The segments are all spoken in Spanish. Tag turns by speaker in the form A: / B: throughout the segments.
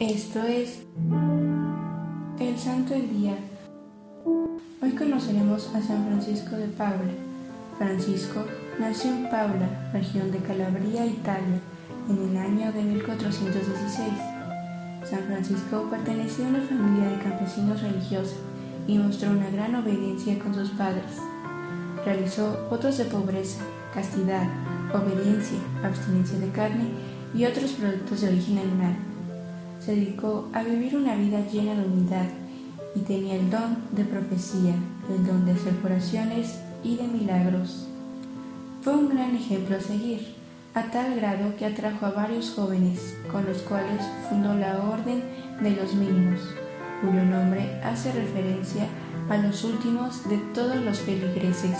A: Esto es el Santo del Día. Hoy conoceremos a San Francisco de Paula. Francisco nació en Paula, región de Calabria, Italia, en el año de 1416. San Francisco pertenecía a una familia de campesinos religiosa y mostró una gran obediencia con sus padres. Realizó votos de pobreza, castidad, obediencia, abstinencia de carne y otros productos de origen animal se dedicó a vivir una vida llena de humildad y tenía el don de profecía, el don de hacer curaciones y de milagros. Fue un gran ejemplo a seguir, a tal grado que atrajo a varios jóvenes, con los cuales fundó la Orden de los Mínimos, cuyo nombre hace referencia a los últimos de todos los feligreses,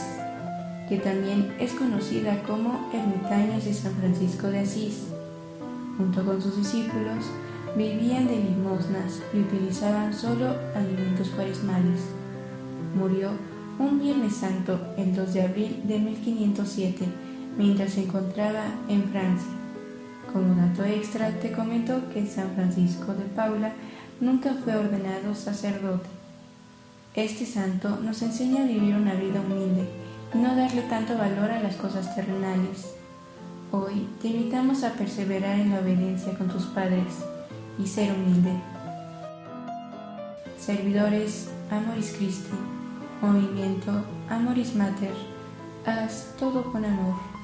A: que también es conocida como Ermitaños de San Francisco de Asís. Junto con sus discípulos, Vivían de limosnas y utilizaban solo alimentos cuaresmales. Murió un Viernes Santo el 2 de abril de 1507 mientras se encontraba en Francia. Como dato extra te comento que San Francisco de Paula nunca fue ordenado sacerdote. Este santo nos enseña a vivir una vida humilde y no darle tanto valor a las cosas terrenales. Hoy te invitamos a perseverar en la obediencia con tus padres y ser humilde. Servidores Amoris Christi, Movimiento Amoris Mater, haz todo con amor.